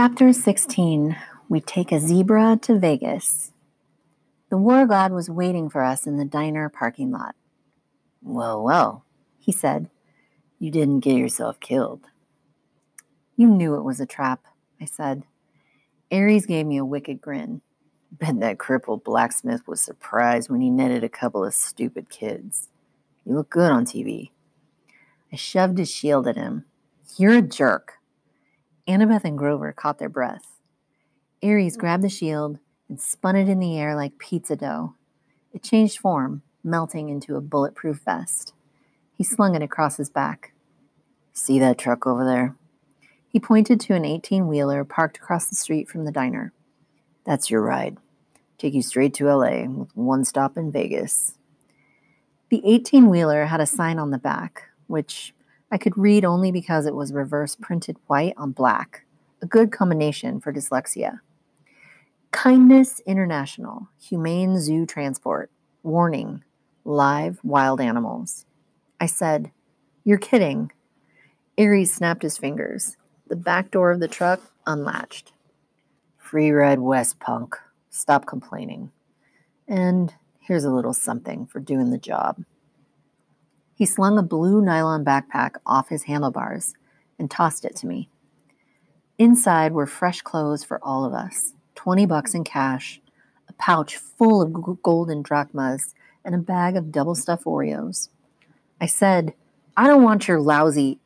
Chapter 16 We Take a Zebra to Vegas. The war god was waiting for us in the diner parking lot. Well, well, he said. You didn't get yourself killed. You knew it was a trap, I said. Ares gave me a wicked grin. Bet that crippled blacksmith was surprised when he netted a couple of stupid kids. You look good on TV. I shoved his shield at him. You're a jerk. Annabeth and Grover caught their breath. Ares hmm. grabbed the shield and spun it in the air like pizza dough. It changed form, melting into a bulletproof vest. He slung it across his back. See that truck over there? He pointed to an 18 wheeler parked across the street from the diner. That's your ride. Take you straight to LA with one stop in Vegas. The 18 wheeler had a sign on the back, which I could read only because it was reverse printed white on black, a good combination for dyslexia. Kindness International, Humane Zoo Transport, warning, live wild animals. I said, You're kidding. Ares snapped his fingers. The back door of the truck unlatched. Free ride west, punk. Stop complaining. And here's a little something for doing the job. He slung a blue nylon backpack off his handlebars and tossed it to me. Inside were fresh clothes for all of us 20 bucks in cash, a pouch full of golden drachmas, and a bag of double stuffed Oreos. I said, I don't want your lousy.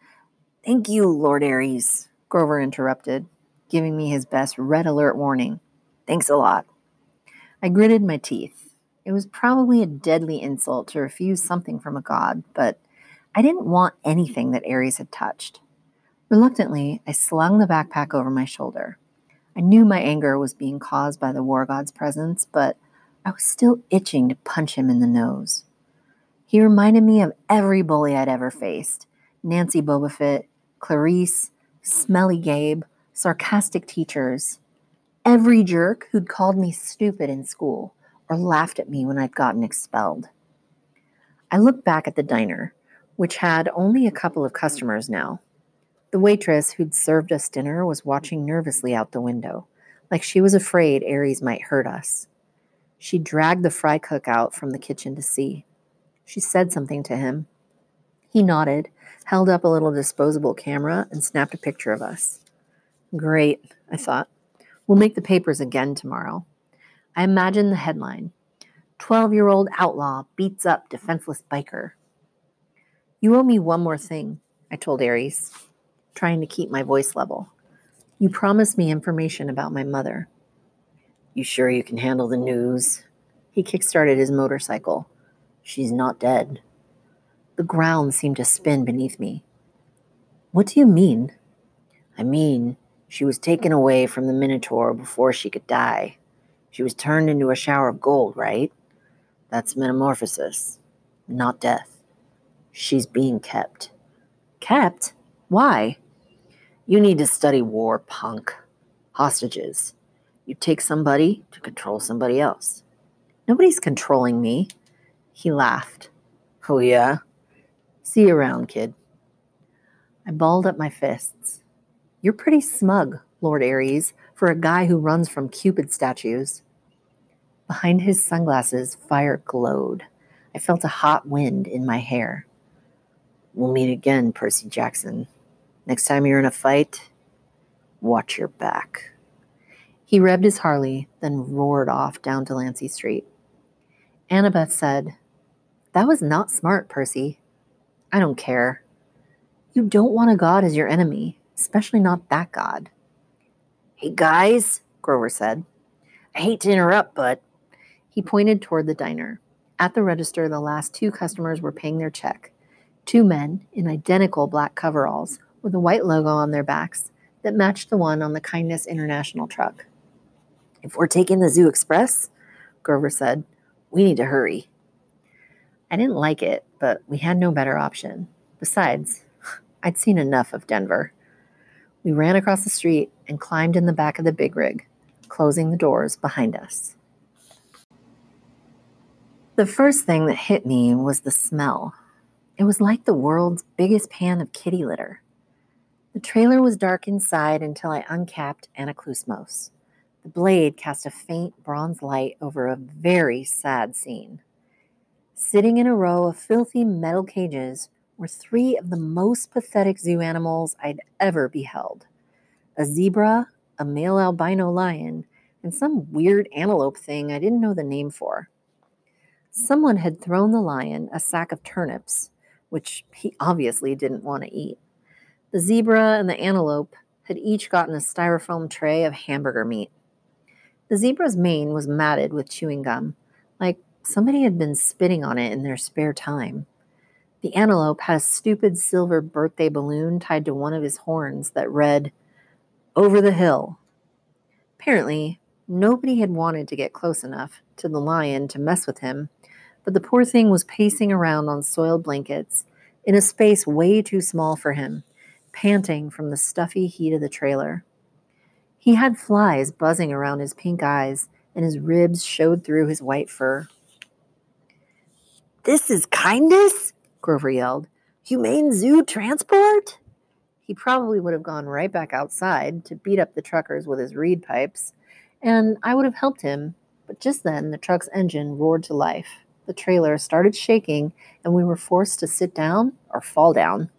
Thank you, Lord Ares, Grover interrupted, giving me his best red alert warning. Thanks a lot. I gritted my teeth. It was probably a deadly insult to refuse something from a god, but I didn't want anything that Ares had touched. Reluctantly, I slung the backpack over my shoulder. I knew my anger was being caused by the war god's presence, but I was still itching to punch him in the nose. He reminded me of every bully I'd ever faced Nancy Bobofit, Clarisse, Smelly Gabe, sarcastic teachers, every jerk who'd called me stupid in school or laughed at me when I'd gotten expelled. I looked back at the diner, which had only a couple of customers now. The waitress who'd served us dinner was watching nervously out the window, like she was afraid Ares might hurt us. She dragged the fry cook out from the kitchen to see. She said something to him. He nodded, held up a little disposable camera, and snapped a picture of us. Great, I thought. We'll make the papers again tomorrow. I imagine the headline 12 year old outlaw beats up defenseless biker. You owe me one more thing, I told Ares, trying to keep my voice level. You promised me information about my mother. You sure you can handle the news? He kickstarted his motorcycle. She's not dead. The ground seemed to spin beneath me. What do you mean? I mean, she was taken away from the Minotaur before she could die. She was turned into a shower of gold, right? That's metamorphosis, not death. She's being kept. Kept? Why? You need to study war, punk. Hostages. You take somebody to control somebody else. Nobody's controlling me. He laughed. Oh, yeah? See you around, kid. I balled up my fists. You're pretty smug, Lord Ares, for a guy who runs from Cupid statues. Behind his sunglasses, fire glowed. I felt a hot wind in my hair. We'll meet again, Percy Jackson. Next time you're in a fight, watch your back. He revved his Harley, then roared off down Delancey Street. Annabeth said, That was not smart, Percy. I don't care. You don't want a god as your enemy, especially not that god. Hey, guys, Grover said. I hate to interrupt, but he pointed toward the diner. At the register, the last two customers were paying their check. Two men in identical black coveralls with a white logo on their backs that matched the one on the Kindness International truck. If we're taking the Zoo Express, Grover said, we need to hurry. I didn't like it, but we had no better option. Besides, I'd seen enough of Denver. We ran across the street and climbed in the back of the big rig, closing the doors behind us. The first thing that hit me was the smell. It was like the world's biggest pan of kitty litter. The trailer was dark inside until I uncapped Anaklusmos. The blade cast a faint bronze light over a very sad scene. Sitting in a row of filthy metal cages were three of the most pathetic zoo animals I'd ever beheld a zebra, a male albino lion, and some weird antelope thing I didn't know the name for. Someone had thrown the lion a sack of turnips, which he obviously didn't want to eat. The zebra and the antelope had each gotten a styrofoam tray of hamburger meat. The zebra's mane was matted with chewing gum, like somebody had been spitting on it in their spare time. The antelope had a stupid silver birthday balloon tied to one of his horns that read, Over the hill. Apparently, nobody had wanted to get close enough to the lion to mess with him, but the poor thing was pacing around on soiled blankets in a space way too small for him panting from the stuffy heat of the trailer. He had flies buzzing around his pink eyes, and his ribs showed through his white fur. This is kindness? Grover yelled. Humane zoo transport? He probably would have gone right back outside to beat up the truckers with his reed pipes, and I would have helped him, but just then the truck's engine roared to life. The trailer started shaking, and we were forced to sit down or fall down.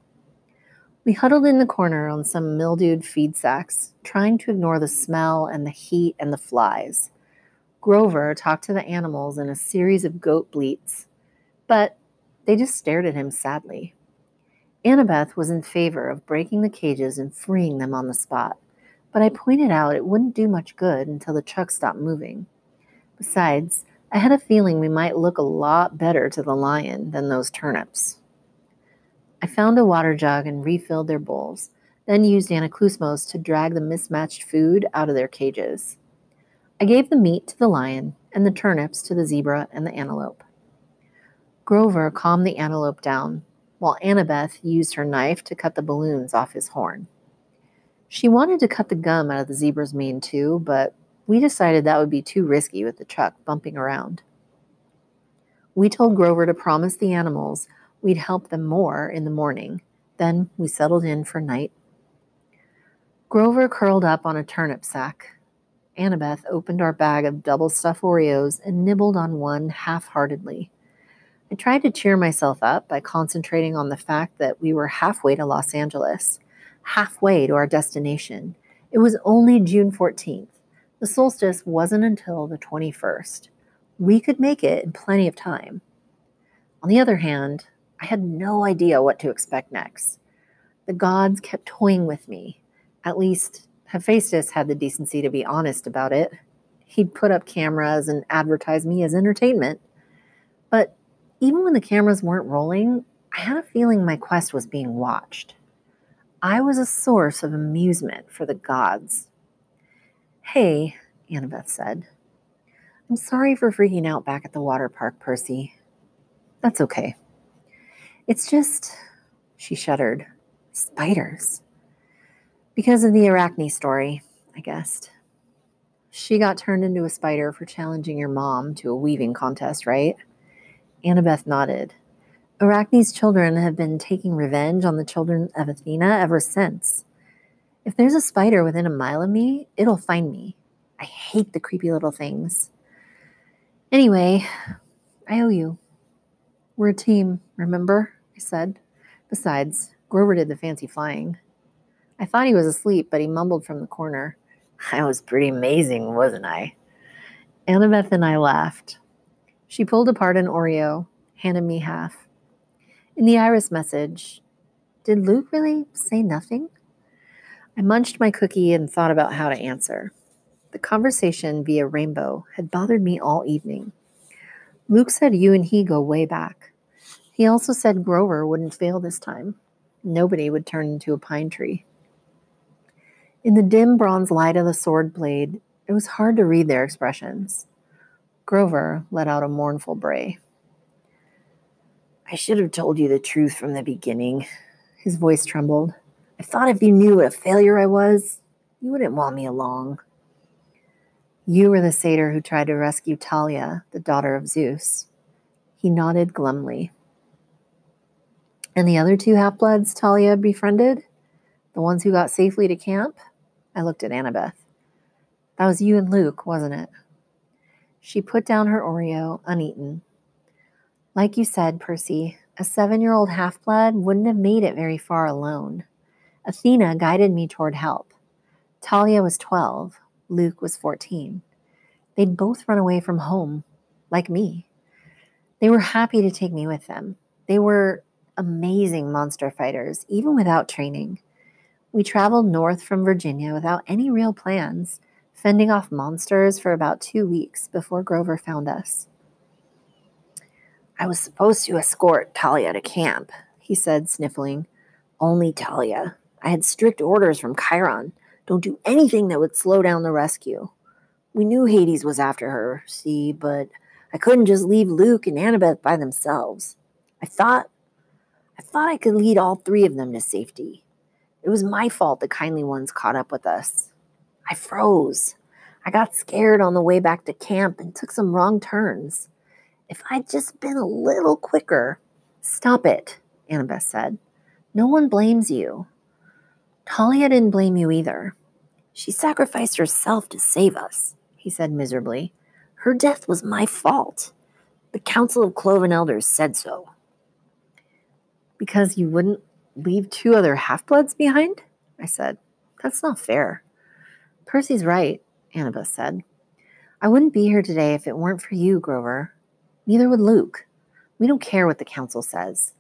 We huddled in the corner on some mildewed feed sacks, trying to ignore the smell and the heat and the flies. Grover talked to the animals in a series of goat bleats, but they just stared at him sadly. Annabeth was in favor of breaking the cages and freeing them on the spot, but I pointed out it wouldn't do much good until the truck stopped moving. Besides, I had a feeling we might look a lot better to the lion than those turnips. I found a water jug and refilled their bowls, then used Anaklusmos to drag the mismatched food out of their cages. I gave the meat to the lion and the turnips to the zebra and the antelope. Grover calmed the antelope down, while Annabeth used her knife to cut the balloons off his horn. She wanted to cut the gum out of the zebra's mane too, but we decided that would be too risky with the truck bumping around. We told Grover to promise the animals We'd help them more in the morning. Then we settled in for night. Grover curled up on a turnip sack. Annabeth opened our bag of double stuffed Oreos and nibbled on one half heartedly. I tried to cheer myself up by concentrating on the fact that we were halfway to Los Angeles, halfway to our destination. It was only June 14th. The solstice wasn't until the 21st. We could make it in plenty of time. On the other hand, I had no idea what to expect next. The gods kept toying with me. At least, Hephaestus had the decency to be honest about it. He'd put up cameras and advertise me as entertainment. Even when the cameras weren't rolling, I had a feeling my quest was being watched. I was a source of amusement for the gods. Hey, Annabeth said. I'm sorry for freaking out back at the water park, Percy. That's okay. It's just, she shuddered, spiders. Because of the Arachne story, I guessed. She got turned into a spider for challenging your mom to a weaving contest, right? Annabeth nodded. Arachne's children have been taking revenge on the children of Athena ever since. If there's a spider within a mile of me, it'll find me. I hate the creepy little things. Anyway, I owe you. We're a team, remember? I said. Besides, Grover did the fancy flying. I thought he was asleep, but he mumbled from the corner. I was pretty amazing, wasn't I? Annabeth and I laughed. She pulled apart an Oreo, handed me half. In the iris message, did Luke really say nothing? I munched my cookie and thought about how to answer. The conversation via Rainbow had bothered me all evening. Luke said you and he go way back. He also said Grover wouldn't fail this time. Nobody would turn into a pine tree. In the dim bronze light of the sword blade, it was hard to read their expressions. Grover let out a mournful bray. I should have told you the truth from the beginning. His voice trembled. I thought if you knew what a failure I was, you wouldn't want me along. You were the satyr who tried to rescue Thalia, the daughter of Zeus. He nodded glumly. And the other two half bloods Thalia befriended? The ones who got safely to camp? I looked at Annabeth. That was you and Luke, wasn't it? She put down her Oreo, uneaten. Like you said, Percy, a seven year old half blood wouldn't have made it very far alone. Athena guided me toward help. Thalia was 12, Luke was 14. They'd both run away from home, like me. They were happy to take me with them. They were amazing monster fighters, even without training. We traveled north from Virginia without any real plans, fending off monsters for about two weeks before Grover found us. I was supposed to escort Thalia to camp, he said, sniffling. Only Thalia. I had strict orders from Chiron. Don't do anything that would slow down the rescue. We knew Hades was after her, see, but I couldn't just leave Luke and Annabeth by themselves. I thought I thought I could lead all three of them to safety. It was my fault the kindly ones caught up with us. I froze. I got scared on the way back to camp and took some wrong turns. If I'd just been a little quicker. Stop it, Annabeth said. No one blames you. Thalia didn't blame you either. She sacrificed herself to save us, he said miserably. Her death was my fault. The Council of Cloven Elders said so. Because you wouldn't leave two other half bloods behind? I said. That's not fair. Percy's right, Annabeth said. I wouldn't be here today if it weren't for you, Grover. Neither would Luke. We don't care what the council says.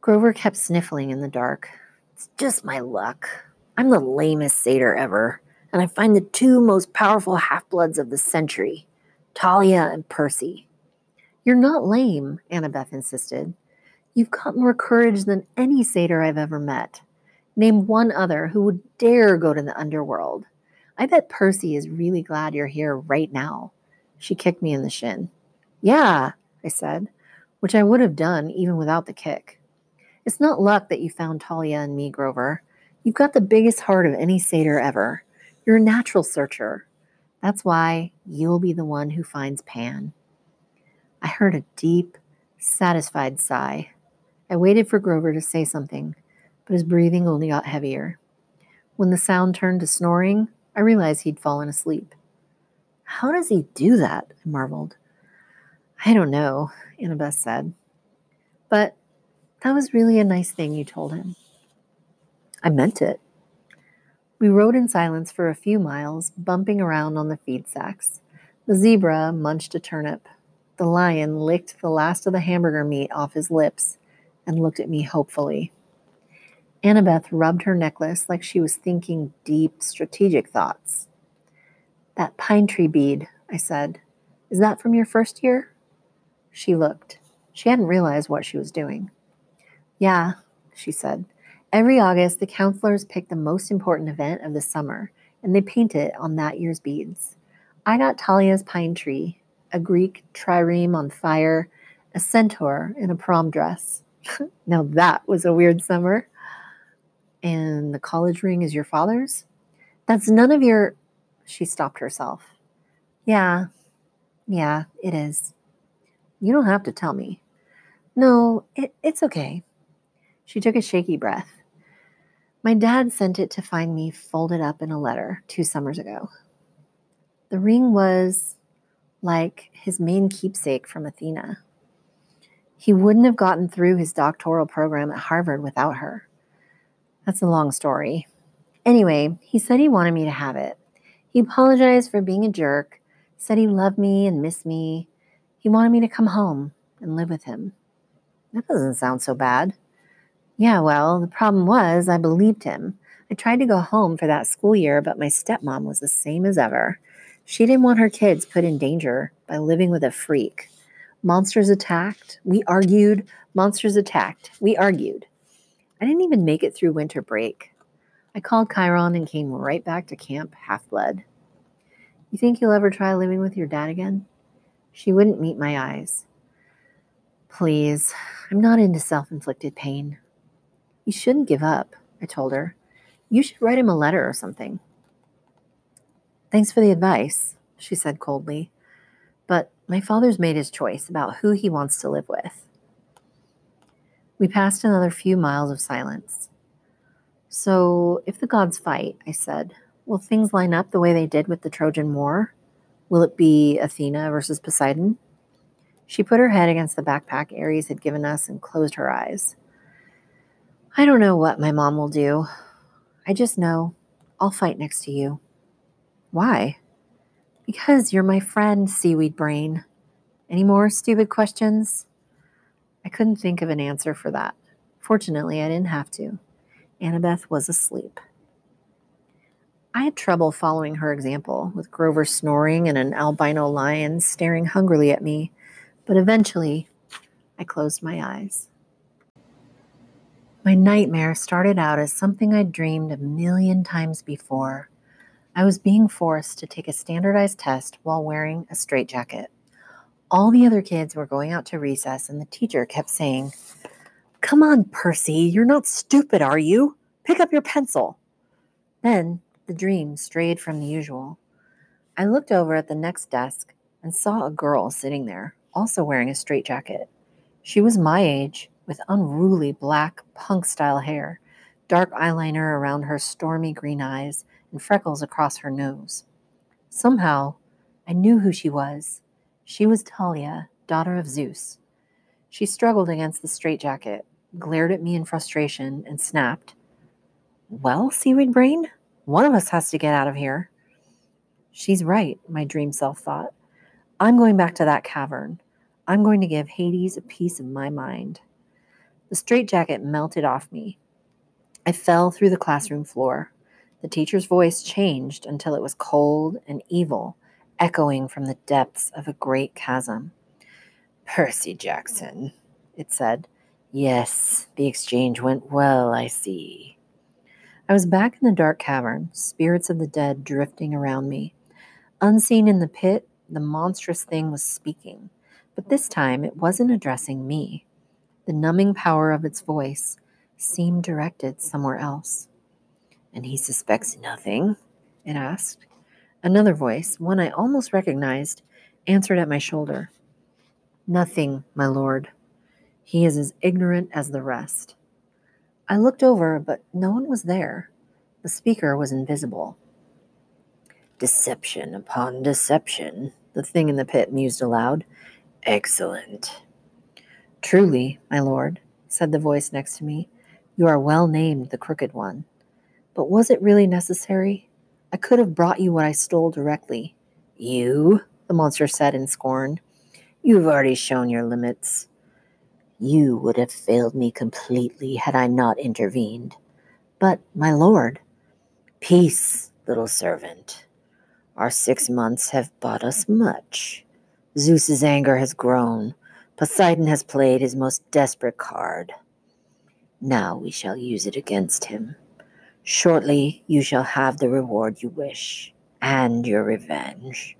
Grover kept sniffling in the dark. It's just my luck. I'm the lamest satyr ever and I find the two most powerful half bloods of the century, Thalia and Percy. You're not lame, Annabeth insisted. You've got more courage than any satyr I've ever met. Name one other who would dare go to the underworld. I bet Percy is really glad you're here right now. She kicked me in the shin. Yeah, I said, which I would have done even without the kick. It's not luck that you found Thalia and me, Grover. You've got the biggest heart of any satyr ever. You're a natural searcher. That's why you'll be the one who finds Pan. I heard a deep, satisfied sigh. I waited for Grover to say something, but his breathing only got heavier. When the sound turned to snoring, I realized he'd fallen asleep. How does he do that? I marveled. I don't know, Annabeth said. But that was really a nice thing you told him. I meant it. We rode in silence for a few miles, bumping around on the feed sacks. The zebra munched a turnip. The lion licked the last of the hamburger meat off his lips and looked at me hopefully. Annabeth rubbed her necklace like she was thinking deep, strategic thoughts. That pine tree bead, I said. Is that from your first year? She looked. She hadn't realized what she was doing. Yeah, she said. Every August, the counselors pick the most important event of the summer and they paint it on that year's beads. I got Thalia's pine tree, a Greek trireme on fire, a centaur in a prom dress. now that was a weird summer. And the college ring is your father's? That's none of your. She stopped herself. Yeah, yeah, it is. You don't have to tell me. No, it, it's okay. She took a shaky breath. My dad sent it to find me folded up in a letter two summers ago. The ring was like his main keepsake from Athena. He wouldn't have gotten through his doctoral program at Harvard without her. That's a long story. Anyway, he said he wanted me to have it. He apologized for being a jerk, said he loved me and missed me. He wanted me to come home and live with him. That doesn't sound so bad. Yeah, well, the problem was I believed him. I tried to go home for that school year, but my stepmom was the same as ever. She didn't want her kids put in danger by living with a freak. Monsters attacked. We argued. Monsters attacked. We argued. I didn't even make it through winter break. I called Chiron and came right back to Camp Half Blood. You think you'll ever try living with your dad again? She wouldn't meet my eyes. Please, I'm not into self inflicted pain. You shouldn't give up, I told her. You should write him a letter or something. Thanks for the advice, she said coldly. But my father's made his choice about who he wants to live with. We passed another few miles of silence. So, if the gods fight, I said, will things line up the way they did with the Trojan War? Will it be Athena versus Poseidon? She put her head against the backpack Ares had given us and closed her eyes. I don't know what my mom will do. I just know I'll fight next to you. Why? Because you're my friend, seaweed brain. Any more stupid questions? I couldn't think of an answer for that. Fortunately, I didn't have to. Annabeth was asleep. I had trouble following her example, with Grover snoring and an albino lion staring hungrily at me, but eventually I closed my eyes. My nightmare started out as something I'd dreamed a million times before. I was being forced to take a standardized test while wearing a straitjacket. All the other kids were going out to recess, and the teacher kept saying, Come on, Percy, you're not stupid, are you? Pick up your pencil. Then the dream strayed from the usual. I looked over at the next desk and saw a girl sitting there, also wearing a straitjacket. She was my age, with unruly black punk style hair, dark eyeliner around her stormy green eyes, and freckles across her nose. Somehow, I knew who she was. She was Thalia, daughter of Zeus. She struggled against the straitjacket, glared at me in frustration, and snapped, Well, seaweed brain, one of us has to get out of here. She's right, my dream self thought. I'm going back to that cavern. I'm going to give Hades a piece of my mind. The straitjacket melted off me. I fell through the classroom floor. The teacher's voice changed until it was cold and evil, echoing from the depths of a great chasm. Percy Jackson, it said. Yes, the exchange went well, I see. I was back in the dark cavern, spirits of the dead drifting around me. Unseen in the pit, the monstrous thing was speaking, but this time it wasn't addressing me. The numbing power of its voice seemed directed somewhere else. And he suspects nothing? It asked. Another voice, one I almost recognized, answered at my shoulder. Nothing, my lord. He is as ignorant as the rest. I looked over, but no one was there. The speaker was invisible. Deception upon deception, the thing in the pit mused aloud. Excellent. Truly, my lord, said the voice next to me, you are well named the Crooked One. But was it really necessary? I could have brought you what I stole directly. You, the monster said in scorn, you've already shown your limits. You would have failed me completely had I not intervened. But, my lord, peace, little servant. Our six months have bought us much. Zeus's anger has grown. Poseidon has played his most desperate card. Now we shall use it against him. Shortly you shall have the reward you wish, and your revenge.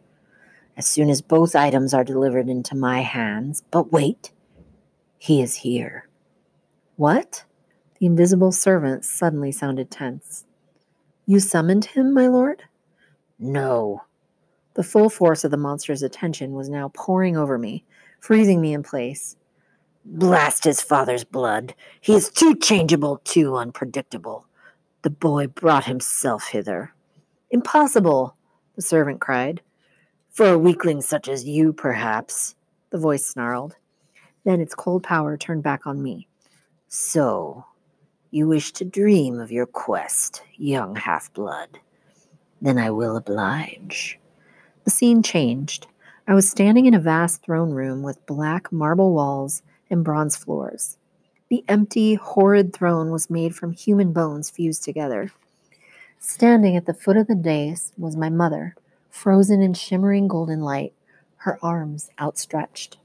As soon as both items are delivered into my hands, but wait, he is here. What? The invisible servant suddenly sounded tense. You summoned him, my lord? No. The full force of the monster's attention was now pouring over me, freezing me in place. Blast his father's blood. He is too changeable, too unpredictable. The boy brought himself hither. Impossible, the servant cried. For a weakling such as you, perhaps, the voice snarled. Then its cold power turned back on me. So, you wish to dream of your quest, young half blood. Then I will oblige. The scene changed. I was standing in a vast throne room with black marble walls and bronze floors. The empty, horrid throne was made from human bones fused together. Standing at the foot of the dais was my mother, frozen in shimmering golden light, her arms outstretched.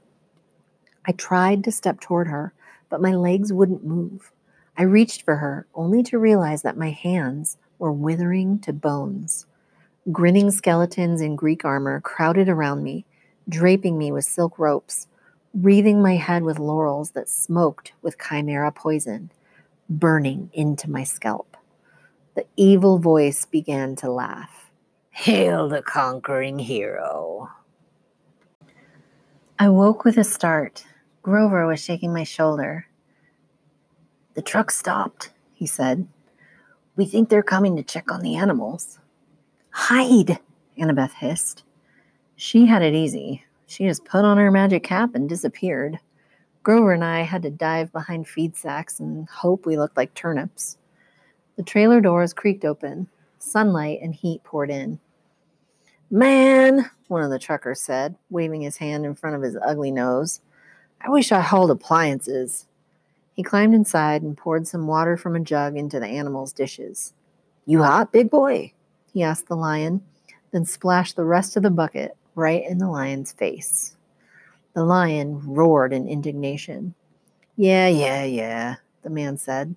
I tried to step toward her, but my legs wouldn't move. I reached for her, only to realize that my hands were withering to bones. Grinning skeletons in Greek armor crowded around me, draping me with silk ropes, wreathing my head with laurels that smoked with chimera poison, burning into my scalp. The evil voice began to laugh. Hail the conquering hero. I woke with a start Grover was shaking my shoulder. The truck stopped, he said. We think they're coming to check on the animals. Hide, Annabeth hissed. She had it easy. She just put on her magic cap and disappeared. Grover and I had to dive behind feed sacks and hope we looked like turnips. The trailer doors creaked open. Sunlight and heat poured in. Man, one of the truckers said, waving his hand in front of his ugly nose. I wish I hauled appliances. He climbed inside and poured some water from a jug into the animal's dishes. You hot, big boy? he asked the lion, then splashed the rest of the bucket right in the lion's face. The lion roared in indignation. Yeah, yeah, yeah, the man said.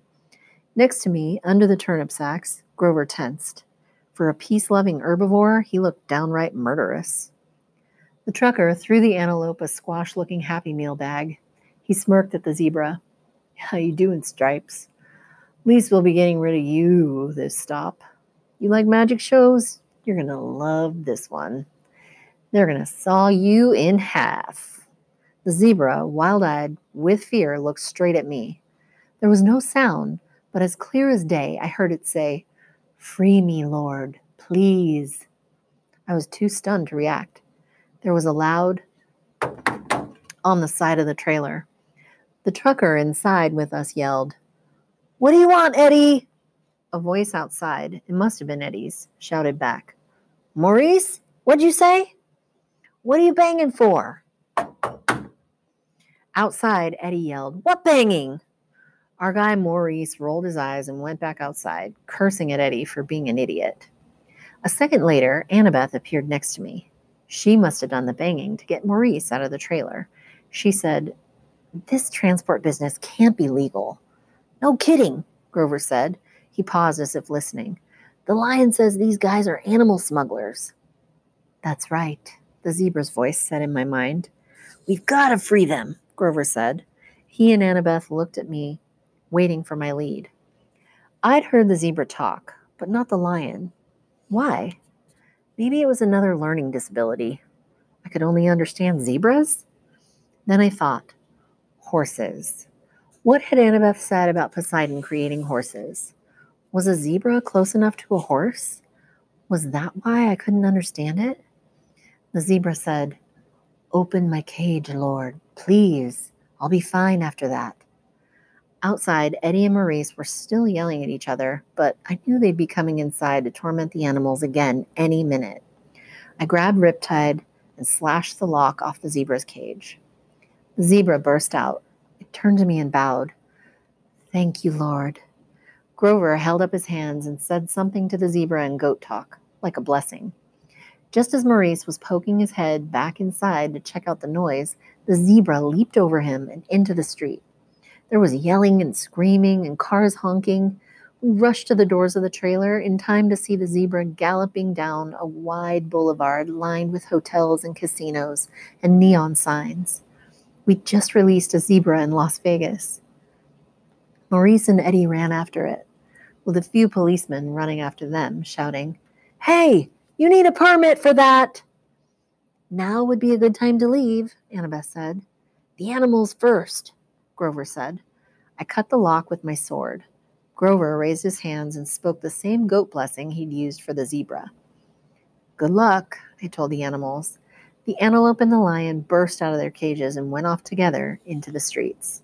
Next to me, under the turnip sacks, Grover tensed. For a peace loving herbivore, he looked downright murderous. The trucker threw the antelope a squash looking Happy Meal bag. He smirked at the zebra. How you doing, Stripes? Least we'll be getting rid of you this stop. You like magic shows? You're gonna love this one. They're gonna saw you in half. The zebra, wild eyed with fear, looked straight at me. There was no sound, but as clear as day, I heard it say, Free me, Lord, please. I was too stunned to react. There was a loud on the side of the trailer. The trucker inside with us yelled, What do you want, Eddie? A voice outside, it must have been Eddie's, shouted back, Maurice, what'd you say? What are you banging for? Outside, Eddie yelled, What banging? Our guy Maurice rolled his eyes and went back outside, cursing at Eddie for being an idiot. A second later, Annabeth appeared next to me. She must have done the banging to get Maurice out of the trailer. She said, This transport business can't be legal. No kidding, Grover said. He paused as if listening. The lion says these guys are animal smugglers. That's right, the zebra's voice said in my mind. We've got to free them, Grover said. He and Annabeth looked at me waiting for my lead. I'd heard the zebra talk, but not the lion. Why? Maybe it was another learning disability. I could only understand zebras? Then I thought, horses. What had Annabeth said about Poseidon creating horses? Was a zebra close enough to a horse? Was that why I couldn't understand it? The zebra said, Open my cage, Lord, please. I'll be fine after that. Outside, Eddie and Maurice were still yelling at each other, but I knew they'd be coming inside to torment the animals again any minute. I grabbed Riptide and slashed the lock off the zebra's cage. The zebra burst out. It turned to me and bowed. Thank you, Lord. Grover held up his hands and said something to the zebra in goat talk, like a blessing. Just as Maurice was poking his head back inside to check out the noise, the zebra leaped over him and into the street. There was yelling and screaming and cars honking. We rushed to the doors of the trailer in time to see the zebra galloping down a wide boulevard lined with hotels and casinos and neon signs. We just released a zebra in Las Vegas. Maurice and Eddie ran after it, with a few policemen running after them, shouting, Hey, you need a permit for that! Now would be a good time to leave, Annabeth said. The animals first. Grover said. I cut the lock with my sword. Grover raised his hands and spoke the same goat blessing he'd used for the zebra. Good luck, I told the animals. The antelope and the lion burst out of their cages and went off together into the streets.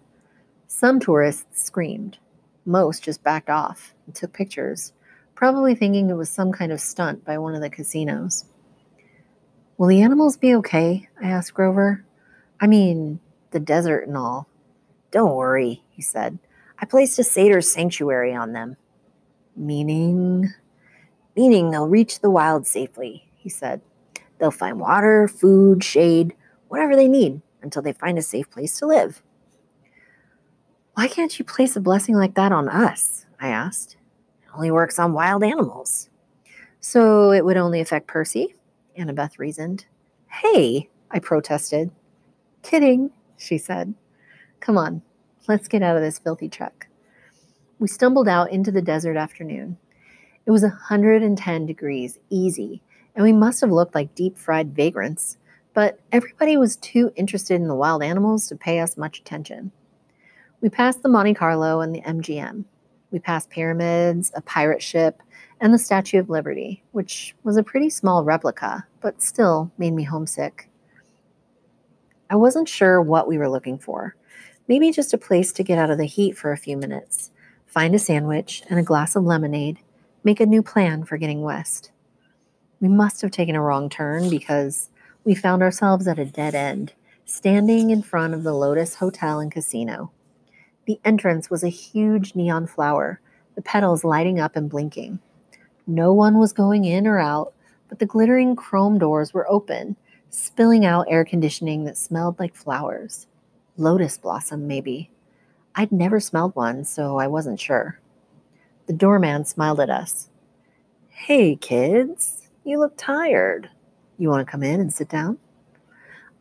Some tourists screamed. Most just backed off and took pictures, probably thinking it was some kind of stunt by one of the casinos. Will the animals be okay? I asked Grover. I mean, the desert and all. Don't worry, he said. I placed a satyr sanctuary on them. Meaning? Meaning they'll reach the wild safely, he said. They'll find water, food, shade, whatever they need until they find a safe place to live. Why can't you place a blessing like that on us? I asked. Only works on wild animals. So it would only affect Percy? Annabeth reasoned. Hey, I protested. Kidding, she said. Come on, let's get out of this filthy truck. We stumbled out into the desert afternoon. It was 110 degrees, easy, and we must have looked like deep fried vagrants, but everybody was too interested in the wild animals to pay us much attention. We passed the Monte Carlo and the MGM. We passed pyramids, a pirate ship, and the Statue of Liberty, which was a pretty small replica, but still made me homesick. I wasn't sure what we were looking for. Maybe just a place to get out of the heat for a few minutes, find a sandwich and a glass of lemonade, make a new plan for getting west. We must have taken a wrong turn because we found ourselves at a dead end, standing in front of the Lotus Hotel and Casino. The entrance was a huge neon flower, the petals lighting up and blinking. No one was going in or out, but the glittering chrome doors were open, spilling out air conditioning that smelled like flowers. Lotus blossom, maybe. I'd never smelled one, so I wasn't sure. The doorman smiled at us. Hey, kids, you look tired. You want to come in and sit down?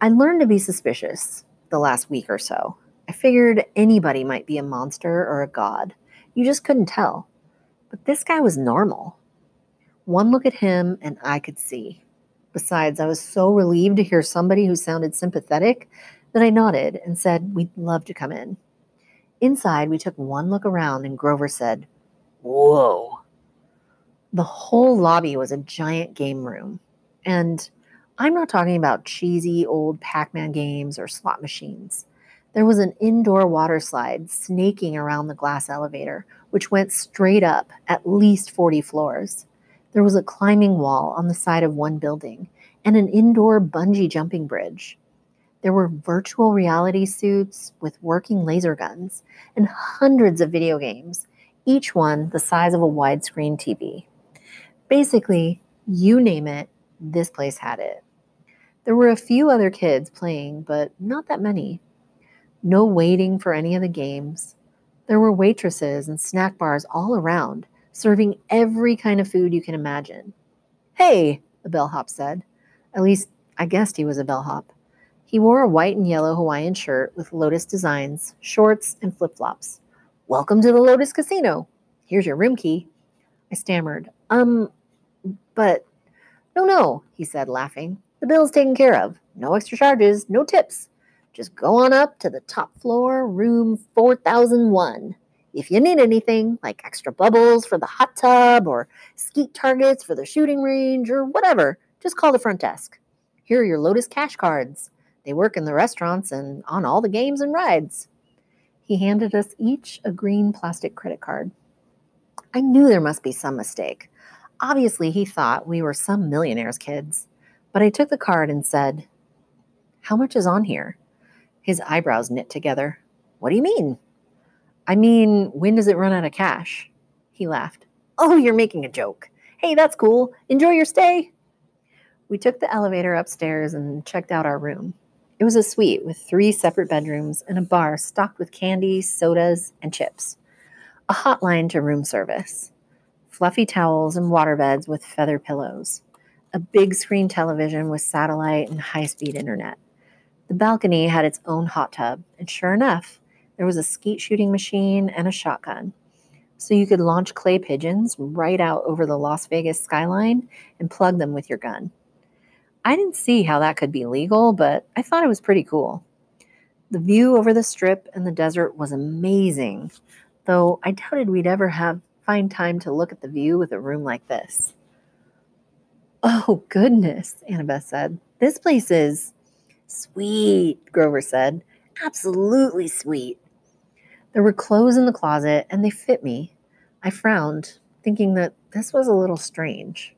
I learned to be suspicious the last week or so. I figured anybody might be a monster or a god. You just couldn't tell. But this guy was normal. One look at him, and I could see. Besides, I was so relieved to hear somebody who sounded sympathetic that I nodded and said we'd love to come in. Inside, we took one look around, and Grover said, Whoa. The whole lobby was a giant game room. And I'm not talking about cheesy old Pac Man games or slot machines. There was an indoor water slide snaking around the glass elevator, which went straight up at least 40 floors. There was a climbing wall on the side of one building and an indoor bungee jumping bridge. There were virtual reality suits with working laser guns and hundreds of video games, each one the size of a widescreen TV. Basically, you name it, this place had it. There were a few other kids playing, but not that many. No waiting for any of the games. There were waitresses and snack bars all around, serving every kind of food you can imagine. Hey, the bellhop said. At least I guessed he was a bellhop. He wore a white and yellow Hawaiian shirt with lotus designs, shorts, and flip flops. Welcome to the Lotus Casino. Here's your room key. I stammered. Um, but no, no, he said, laughing. The bill's taken care of. No extra charges, no tips. Just go on up to the top floor, room 4001. If you need anything, like extra bubbles for the hot tub or skeet targets for the shooting range or whatever, just call the front desk. Here are your Lotus cash cards. They work in the restaurants and on all the games and rides. He handed us each a green plastic credit card. I knew there must be some mistake. Obviously, he thought we were some millionaire's kids. But I took the card and said, How much is on here? His eyebrows knit together. What do you mean? I mean, when does it run out of cash? He laughed. Oh, you're making a joke. Hey, that's cool. Enjoy your stay. We took the elevator upstairs and checked out our room. It was a suite with three separate bedrooms and a bar stocked with candy, sodas, and chips. A hotline to room service. Fluffy towels and waterbeds with feather pillows. A big screen television with satellite and high speed internet. The balcony had its own hot tub, and sure enough, there was a skeet shooting machine and a shotgun. So you could launch clay pigeons right out over the Las Vegas skyline and plug them with your gun. I didn't see how that could be legal, but I thought it was pretty cool. The view over the strip and the desert was amazing, though I doubted we'd ever have find time to look at the view with a room like this. Oh, goodness, Annabeth said. This place is sweet, Grover said. Absolutely sweet. There were clothes in the closet and they fit me. I frowned, thinking that this was a little strange.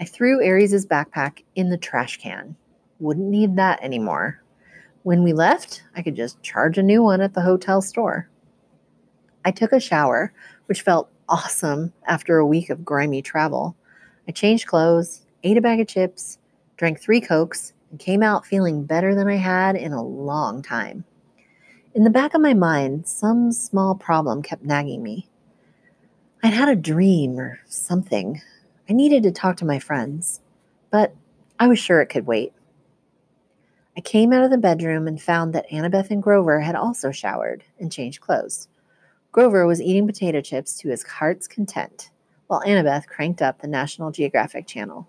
I threw Ares' backpack in the trash can. Wouldn't need that anymore. When we left, I could just charge a new one at the hotel store. I took a shower, which felt awesome after a week of grimy travel. I changed clothes, ate a bag of chips, drank three Cokes, and came out feeling better than I had in a long time. In the back of my mind, some small problem kept nagging me. I'd had a dream or something. I needed to talk to my friends, but I was sure it could wait. I came out of the bedroom and found that Annabeth and Grover had also showered and changed clothes. Grover was eating potato chips to his heart's content, while Annabeth cranked up the National Geographic channel.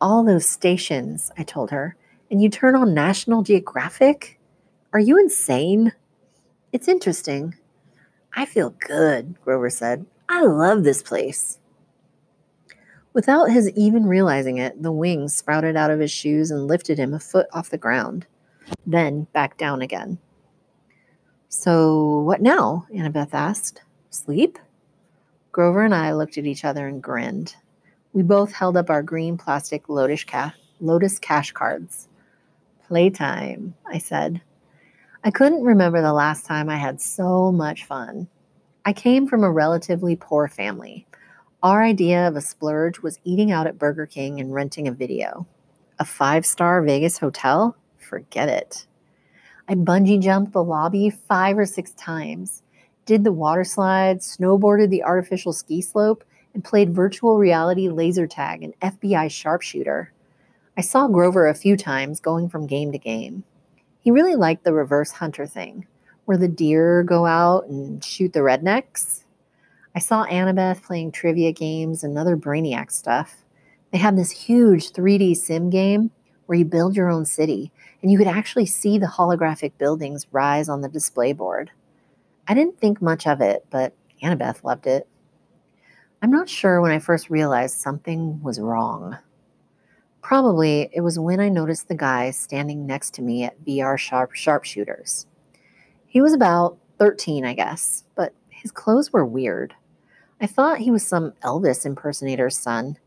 All those stations, I told her, and you turn on National Geographic? Are you insane? It's interesting. I feel good, Grover said. I love this place. Without his even realizing it, the wings sprouted out of his shoes and lifted him a foot off the ground, then back down again. So, what now? Annabeth asked. Sleep? Grover and I looked at each other and grinned. We both held up our green plastic Lotus, ca- Lotus cash cards. Playtime, I said. I couldn't remember the last time I had so much fun. I came from a relatively poor family. Our idea of a splurge was eating out at Burger King and renting a video. A five star Vegas hotel? Forget it. I bungee jumped the lobby five or six times, did the water slide, snowboarded the artificial ski slope, and played virtual reality laser tag and FBI sharpshooter. I saw Grover a few times going from game to game. He really liked the reverse hunter thing, where the deer go out and shoot the rednecks. I saw Annabeth playing trivia games and other Brainiac stuff. They had this huge 3D sim game where you build your own city and you could actually see the holographic buildings rise on the display board. I didn't think much of it, but Annabeth loved it. I'm not sure when I first realized something was wrong. Probably it was when I noticed the guy standing next to me at VR sharp sharpshooters. He was about 13, I guess, but his clothes were weird. I thought he was some Elvis impersonator's son.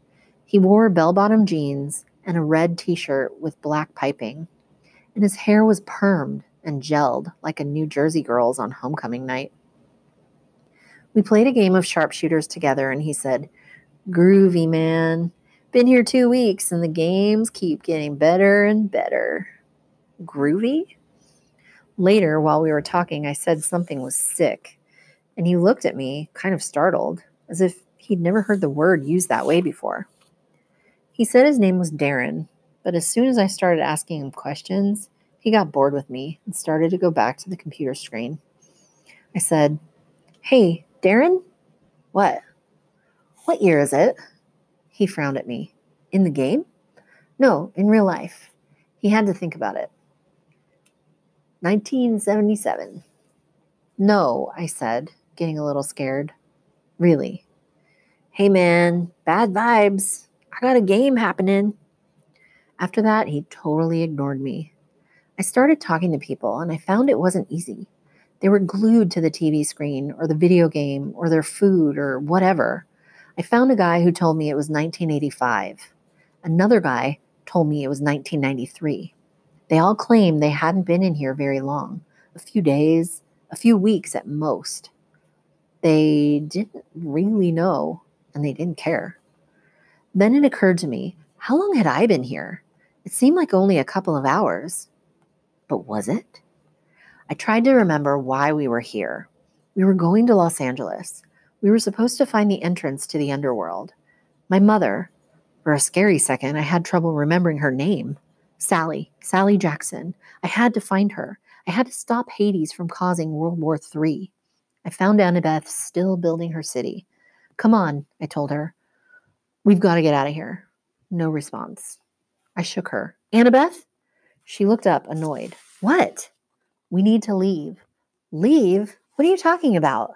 He wore bell bottom jeans and a red t shirt with black piping and his hair was permed and gelled like a New Jersey girl's on homecoming night. We played a game of sharpshooters together, and he said, Groovy, man. Been here two weeks, and the games keep getting better and better. Groovy? Later, while we were talking, I said something was sick, and he looked at me, kind of startled, as if he'd never heard the word used that way before. He said his name was Darren, but as soon as I started asking him questions, he got bored with me and started to go back to the computer screen. I said, Hey, Darren? What? What year is it? He frowned at me. In the game? No, in real life. He had to think about it. 1977. No, I said, getting a little scared. Really? Hey man, bad vibes. I got a game happening. After that, he totally ignored me. I started talking to people and I found it wasn't easy. They were glued to the TV screen or the video game or their food or whatever. I found a guy who told me it was 1985. Another guy told me it was 1993. They all claimed they hadn't been in here very long a few days, a few weeks at most. They didn't really know and they didn't care. Then it occurred to me how long had I been here? It seemed like only a couple of hours. But was it? I tried to remember why we were here. We were going to Los Angeles. We were supposed to find the entrance to the underworld. My mother, for a scary second, I had trouble remembering her name. Sally, Sally Jackson. I had to find her. I had to stop Hades from causing World War III. I found Annabeth still building her city. Come on, I told her. We've got to get out of here. No response. I shook her. Annabeth? She looked up, annoyed. What? We need to leave. Leave? What are you talking about?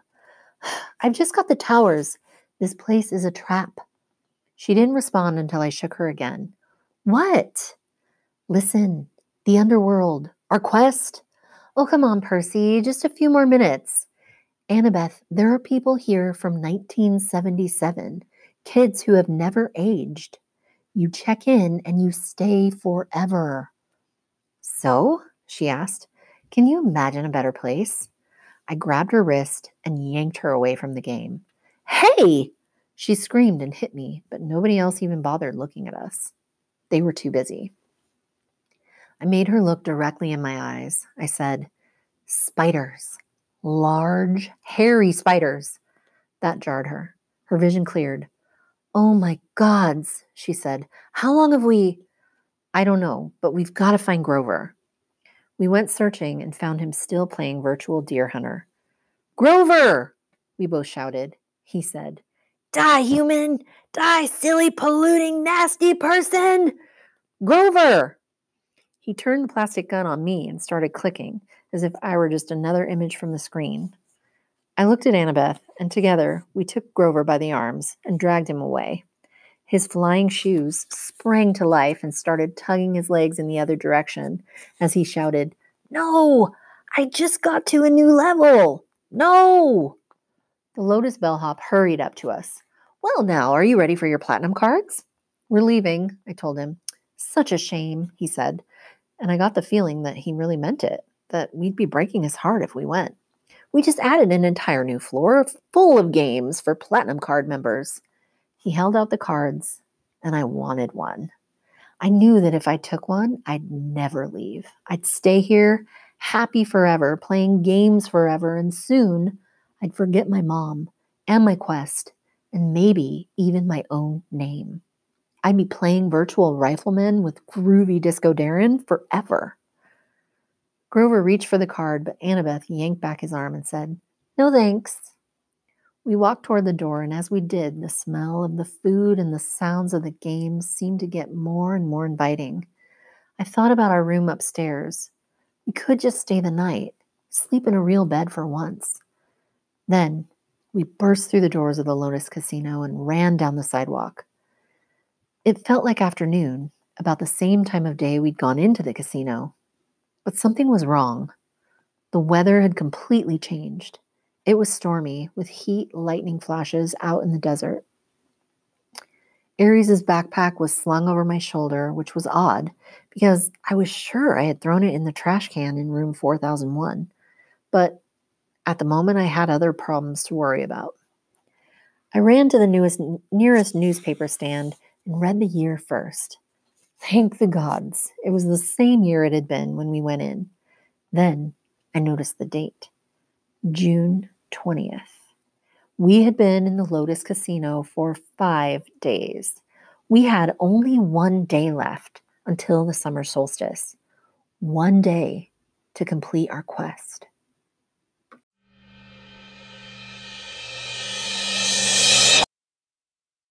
I've just got the towers. This place is a trap. She didn't respond until I shook her again. What? Listen, the underworld, our quest. Oh, come on, Percy, just a few more minutes. Annabeth, there are people here from 1977, kids who have never aged. You check in and you stay forever. So, she asked, can you imagine a better place? I grabbed her wrist and yanked her away from the game. Hey! She screamed and hit me, but nobody else even bothered looking at us. They were too busy. I made her look directly in my eyes. I said, Spiders. Large, hairy spiders. That jarred her. Her vision cleared. Oh my gods, she said. How long have we? I don't know, but we've got to find Grover. We went searching and found him still playing virtual deer hunter. Grover! We both shouted. He said, Die, human! Die, silly, polluting, nasty person! Grover! He turned the plastic gun on me and started clicking, as if I were just another image from the screen. I looked at Annabeth, and together we took Grover by the arms and dragged him away. His flying shoes sprang to life and started tugging his legs in the other direction as he shouted, No! I just got to a new level! No! The Lotus bellhop hurried up to us. Well, now, are you ready for your platinum cards? We're leaving, I told him. Such a shame, he said. And I got the feeling that he really meant it, that we'd be breaking his heart if we went. We just added an entire new floor full of games for platinum card members. He held out the cards, and I wanted one. I knew that if I took one, I'd never leave. I'd stay here, happy forever, playing games forever, and soon I'd forget my mom and my quest, and maybe even my own name. I'd be playing virtual rifleman with groovy Disco Darren forever. Grover reached for the card, but Annabeth yanked back his arm and said, No thanks. We walked toward the door, and as we did, the smell of the food and the sounds of the games seemed to get more and more inviting. I thought about our room upstairs. We could just stay the night, sleep in a real bed for once. Then we burst through the doors of the Lotus Casino and ran down the sidewalk. It felt like afternoon, about the same time of day we'd gone into the casino. But something was wrong. The weather had completely changed. It was stormy, with heat lightning flashes out in the desert. Ares' backpack was slung over my shoulder, which was odd because I was sure I had thrown it in the trash can in room 4001. But at the moment, I had other problems to worry about. I ran to the newest, nearest newspaper stand and read the year first. Thank the gods, it was the same year it had been when we went in. Then I noticed the date June 20th. We had been in the Lotus Casino for five days. We had only one day left until the summer solstice. One day to complete our quest.